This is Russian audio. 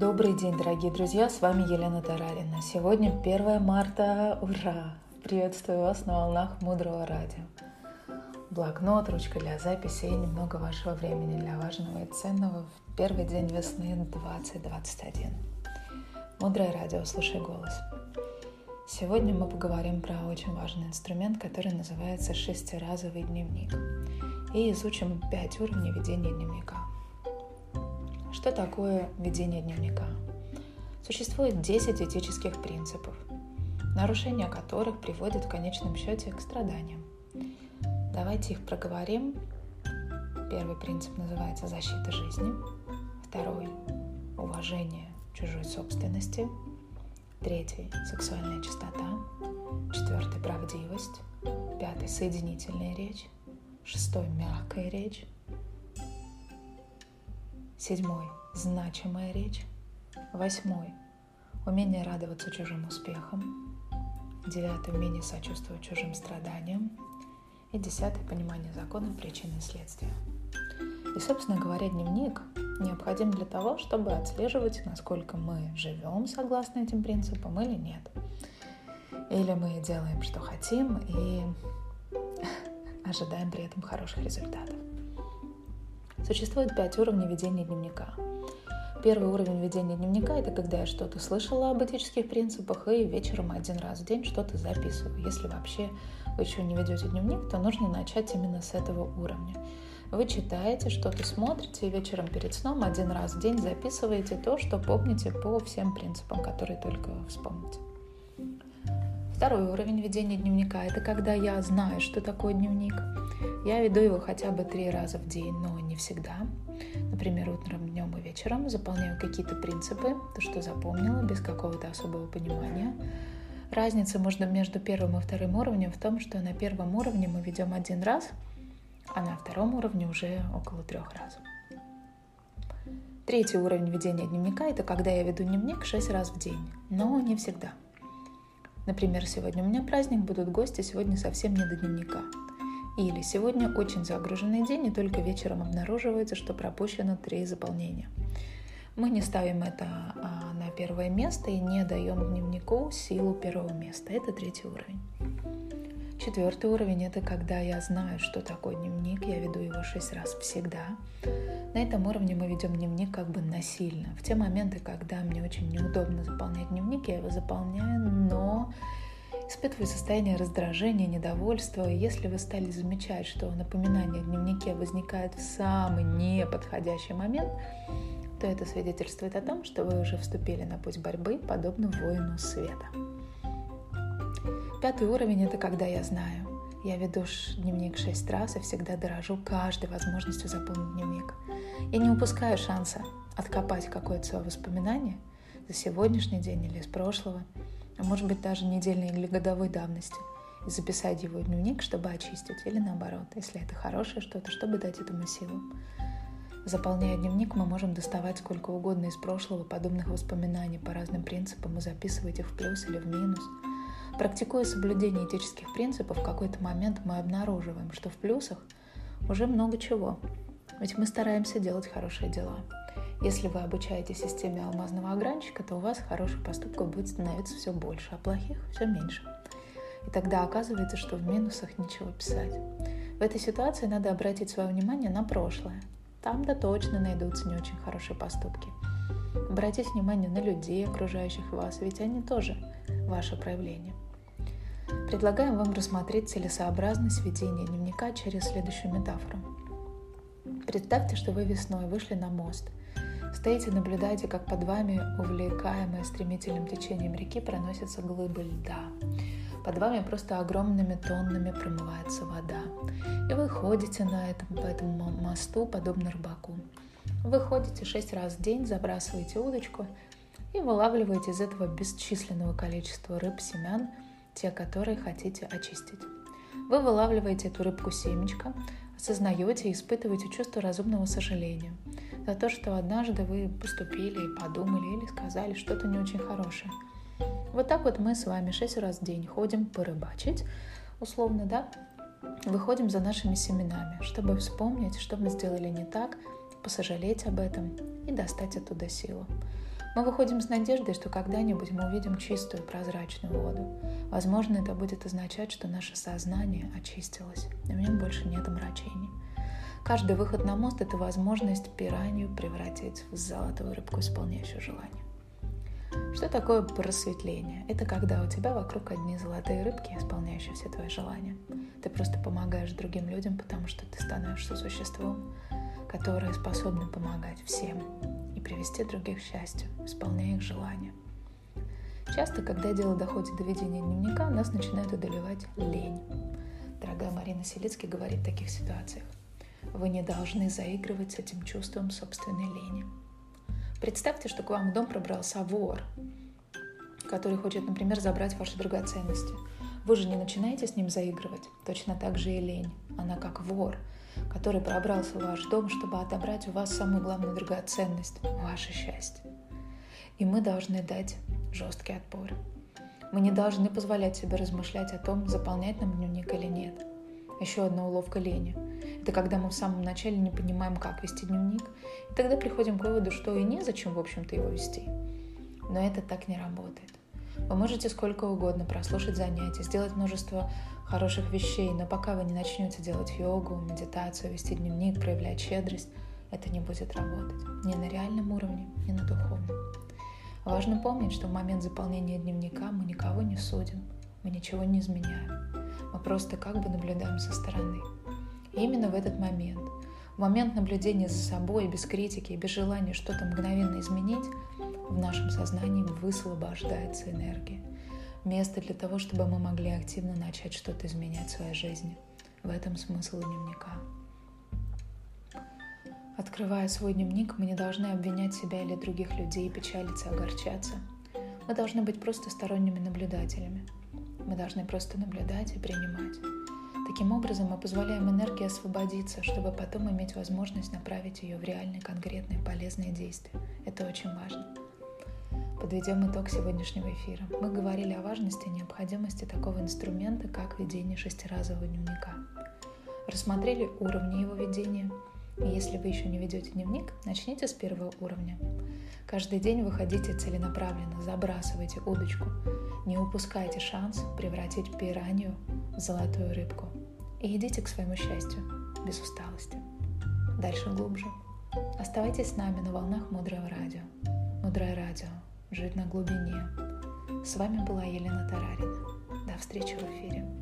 Добрый день, дорогие друзья, с вами Елена Тарарина. Сегодня 1 марта, ура! Приветствую вас на волнах Мудрого Радио. Блокнот, ручка для записи и немного вашего времени для важного и ценного в первый день весны 2021. Мудрое радио, слушай голос. Сегодня мы поговорим про очень важный инструмент, который называется шестиразовый дневник. И изучим пять уровней ведения дневника – что такое ведение дневника? Существует 10 этических принципов, нарушение которых приводит в конечном счете к страданиям. Давайте их проговорим. Первый принцип называется защита жизни. Второй – уважение чужой собственности. Третий – сексуальная чистота. Четвертый – правдивость. Пятый – соединительная речь. Шестой – мягкая речь. Седьмой – значимая речь. Восьмой – умение радоваться чужим успехам. Девятый – умение сочувствовать чужим страданиям. И десятый – понимание закона причины и следствия. И, собственно говоря, дневник необходим для того, чтобы отслеживать, насколько мы живем согласно этим принципам или нет. Или мы делаем, что хотим, и ожидаем при этом хороших результатов. Существует пять уровней ведения дневника. Первый уровень ведения дневника – это когда я что-то слышала об этических принципах и вечером один раз в день что-то записываю. Если вообще вы еще не ведете дневник, то нужно начать именно с этого уровня. Вы читаете, что-то смотрите, и вечером перед сном один раз в день записываете то, что помните по всем принципам, которые только вспомните. Второй уровень ведения дневника – это когда я знаю, что такое дневник. Я веду его хотя бы три раза в день, но не всегда. Например, утром, днем и вечером заполняю какие-то принципы, то, что запомнила, без какого-то особого понимания. Разница между первым и вторым уровнем в том, что на первом уровне мы ведем один раз, а на втором уровне уже около трех раз. Третий уровень ведения дневника – это когда я веду дневник шесть раз в день, но не всегда – Например, сегодня у меня праздник, будут гости, сегодня совсем не до дневника. Или сегодня очень загруженный день, и только вечером обнаруживается, что пропущено три заполнения. Мы не ставим это а, на первое место и не даем дневнику силу первого места. Это третий уровень. Четвертый уровень – это когда я знаю, что такое дневник, я веду его шесть раз всегда. На этом уровне мы ведем дневник как бы насильно. В те моменты, когда мне очень неудобно заполнять дневник, я его заполняю, но испытываю состояние раздражения, недовольства. И если вы стали замечать, что напоминание о дневнике возникает в самый неподходящий момент, то это свидетельствует о том, что вы уже вступили на путь борьбы, подобно воину света. Пятый уровень – это когда я знаю. Я веду дневник шесть раз и всегда дорожу каждой возможностью заполнить дневник. Я не упускаю шанса откопать какое-то свое воспоминание за сегодняшний день или из прошлого, а может быть даже недельной или годовой давности, и записать его в дневник, чтобы очистить, или наоборот, если это хорошее что-то, чтобы дать этому силу. Заполняя дневник, мы можем доставать сколько угодно из прошлого подобных воспоминаний по разным принципам и записывать их в плюс или в минус – Практикуя соблюдение этических принципов, в какой-то момент мы обнаруживаем, что в плюсах уже много чего. Ведь мы стараемся делать хорошие дела. Если вы обучаете системе алмазного огранчика, то у вас хороших поступков будет становиться все больше, а плохих все меньше. И тогда оказывается, что в минусах ничего писать. В этой ситуации надо обратить свое внимание на прошлое. Там-то точно найдутся не очень хорошие поступки. Обратите внимание на людей, окружающих вас, ведь они тоже ваше проявление. Предлагаем вам рассмотреть целесообразность ведения дневника через следующую метафору. Представьте, что вы весной вышли на мост. Стоите, наблюдаете, как под вами, увлекаемые стремительным течением реки, проносятся глыбы льда. Под вами просто огромными тоннами промывается вода. И вы ходите на этом, по этому мосту, подобно рыбаку. Вы ходите шесть раз в день, забрасываете удочку и вылавливаете из этого бесчисленного количества рыб семян – те, которые хотите очистить. Вы вылавливаете эту рыбку семечко, осознаете и испытываете чувство разумного сожаления за то, что однажды вы поступили подумали или сказали что-то не очень хорошее. Вот так вот мы с вами шесть раз в день ходим порыбачить, условно, да, выходим за нашими семенами, чтобы вспомнить, что мы сделали не так, посожалеть об этом и достать оттуда силу. Мы выходим с надеждой, что когда-нибудь мы увидим чистую прозрачную воду. Возможно, это будет означать, что наше сознание очистилось, и в нем больше нет омрачений. Каждый выход на мост – это возможность пиранью превратить в золотую рыбку, исполняющую желание. Что такое просветление? Это когда у тебя вокруг одни золотые рыбки, исполняющие все твои желания. Ты просто помогаешь другим людям, потому что ты становишься существом, которое способно помогать всем и привести других к счастью, исполняя их желания. Часто, когда дело доходит до ведения дневника, нас начинает одолевать лень. Дорогая Марина Селицкий говорит в таких ситуациях. Вы не должны заигрывать с этим чувством собственной лени. Представьте, что к вам в дом пробрался вор, который хочет, например, забрать ваши драгоценности. Вы же не начинаете с ним заигрывать. Точно так же и лень. Она как вор, который пробрался в ваш дом, чтобы отобрать у вас самую главную драгоценность – ваше счастье. И мы должны дать жесткий отпор. Мы не должны позволять себе размышлять о том, заполнять нам дневник или нет. Еще одна уловка лени. Это когда мы в самом начале не понимаем, как вести дневник, и тогда приходим к выводу, что и незачем, в общем-то, его вести. Но это так не работает. Вы можете сколько угодно прослушать занятия, сделать множество хороших вещей, но пока вы не начнете делать йогу, медитацию, вести дневник, проявлять щедрость, это не будет работать. Ни на реальном уровне, ни на духовном. Важно помнить, что в момент заполнения дневника мы никого не судим, мы ничего не изменяем. Мы просто как бы наблюдаем со стороны. И именно в этот момент, в момент наблюдения за собой, без критики без желания что-то мгновенно изменить, в нашем сознании высвобождается энергия. Место для того, чтобы мы могли активно начать что-то изменять в своей жизни. В этом смысл дневника. Открывая свой дневник, мы не должны обвинять себя или других людей, печалиться, огорчаться. Мы должны быть просто сторонними наблюдателями. Мы должны просто наблюдать и принимать. Таким образом, мы позволяем энергии освободиться, чтобы потом иметь возможность направить ее в реальные, конкретные, полезные действия. Это очень важно. Подведем итог сегодняшнего эфира. Мы говорили о важности и необходимости такого инструмента, как ведение шестиразового дневника. Рассмотрели уровни его ведения. И если вы еще не ведете дневник, начните с первого уровня. Каждый день выходите целенаправленно, забрасывайте удочку. Не упускайте шанс превратить пиранью в золотую рыбку – и идите к своему счастью без усталости. Дальше глубже. Оставайтесь с нами на волнах Мудрого Радио. Мудрое Радио. Жить на глубине. С вами была Елена Тарарина. До встречи в эфире.